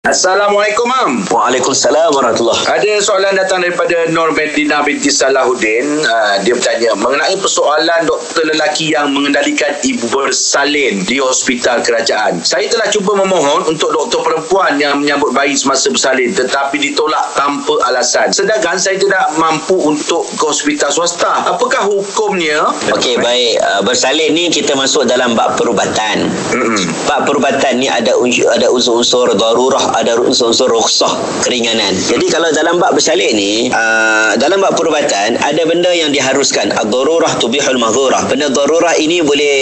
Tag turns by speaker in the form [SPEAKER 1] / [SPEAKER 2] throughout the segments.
[SPEAKER 1] Assalamualaikum, Mam.
[SPEAKER 2] Waalaikumsalam warahmatullahi
[SPEAKER 1] Ada soalan datang daripada Nur Medina binti Salahuddin. Uh, dia bertanya mengenai persoalan doktor lelaki yang mengendalikan ibu bersalin di hospital kerajaan. Saya telah cuba memohon untuk doktor perempuan yang menyambut bayi semasa bersalin tetapi ditolak tanpa alasan. Sedangkan saya tidak mampu untuk ke hospital swasta. Apakah hukumnya?
[SPEAKER 2] Okey baik uh, bersalin ni kita masuk dalam bab perubatan.
[SPEAKER 1] Mm-mm.
[SPEAKER 2] Bab perubatan ni ada ada unsur-unsur darurah, ada unsur-unsur rukhsah, keringanan. Jadi kalau dalam bab bersalin ni uh, dalam bab perubatan ada benda yang diharuskan. Ad-darurah tubihul mahdzurah. Benda darurah ini boleh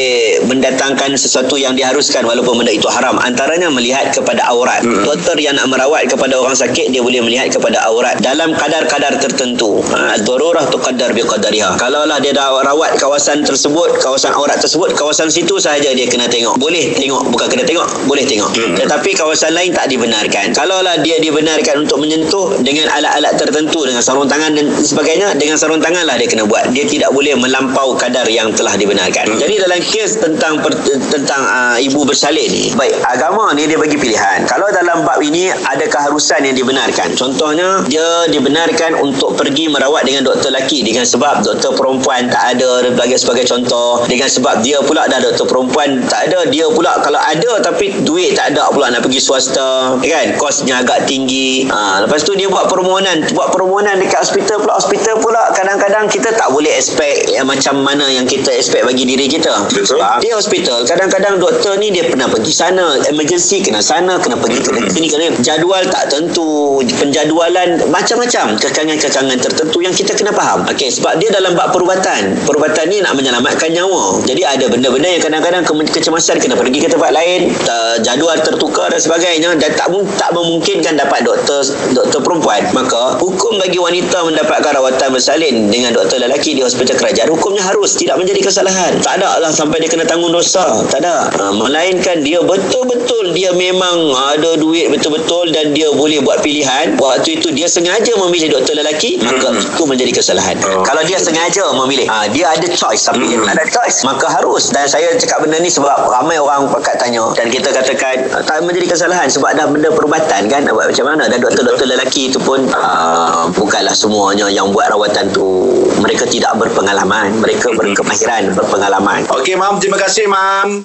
[SPEAKER 2] mendatangkan sesuatu yang diharuskan walaupun benda itu haram. Antaranya melihat kepada aurat.
[SPEAKER 1] Mm-mm.
[SPEAKER 2] Doktor yang nak merawat kepada orang sakit dia boleh melihat kepada aurat dalam kadar-kadar tertentu. Ha, ad-darurah tuqaddar biqadariha. Kalaulah dia dah rawat kawasan tersebut, kawasan aurat tersebut, kawasan situ sahaja dia kena tengok. Boleh tengok, bukan kena tengok, boleh tengok.
[SPEAKER 1] Hmm.
[SPEAKER 2] Tetapi kawasan lain tak dibenarkan. Kalaulah dia dibenarkan untuk menyentuh dengan alat-alat tertentu dengan sarung tangan dan sebagainya, dengan sarung tanganlah dia kena buat. Dia tidak boleh melampau kadar yang telah dibenarkan.
[SPEAKER 1] Hmm.
[SPEAKER 2] Jadi dalam kes tentang per, tentang uh, ibu bersalin ni, baik agama ni dia bagi pilihan. Kalau dalam bab ini ada keharusan yang dibenarkan. Contohnya dia dibenarkan untuk pergi merawat dengan doktor lelaki dengan sebab doktor perempuan tak ada dan sebagai sebagai contoh dengan sebab dia pula dah doktor perempuan tak ada dia pula kalau ada tapi duit tak ada pula nak pergi swasta kan? Kosnya agak tinggi. Ha, lepas tu dia buat permohonan. Buat permohonan dekat hospital pula. Hospital pula kadang-kadang kita tak boleh expect yang macam mana yang kita expect bagi diri kita.
[SPEAKER 1] Betul.
[SPEAKER 2] dia hospital. Kadang-kadang doktor ni dia pernah pergi sana. Emergency kena sana kena pergi ke sini kena jadual tak tentu. Penjadualan macam-macam. Kekangan-kekangan tertentu yang kita kena faham. Okey sebab dia dalam bab perubatan. Perubatan ni nak menyelamatkan nyawa. Jadi ada benda-benda yang kadang-kadang ke- kecemasan kena pergi ke tempat lain. Jadual tertukar dan sebagainya. Dan tak tak memungkinkan dapat doktor doktor perempuan. Maka hukum bagi wanita mendapatkan rawatan bersalin dengan doktor lelaki di hospital kerajaan hukumnya harus tidak menjadi kesalahan. Tak ada lah sampai dia kena tanggung dosa. Tak ada. Ha, melainkan dia betul-betul dia memang ada duit betul-betul dan dia boleh buat pilihan. Waktu itu dia sengaja memilih doktor lelaki maka
[SPEAKER 1] Hmm.
[SPEAKER 2] itu menjadi kesalahan.
[SPEAKER 1] Oh.
[SPEAKER 2] kalau dia sengaja memilih ha, dia ada choice tapi dia
[SPEAKER 1] Hmm.
[SPEAKER 2] tak ada choice. Maka harus. Dan saya cakap benda ni sebab ramai orang pakat tanya. Dan kita katakan tak menjadi kesalahan sebab dah benda perubatan kan nak buat macam mana dan doktor-doktor lelaki itu pun uh, bukanlah semuanya yang buat rawatan tu mereka tidak berpengalaman mereka
[SPEAKER 1] Hmm.
[SPEAKER 2] berkemahiran berpengalaman
[SPEAKER 1] Okey, Mam. Terima kasih, Mam.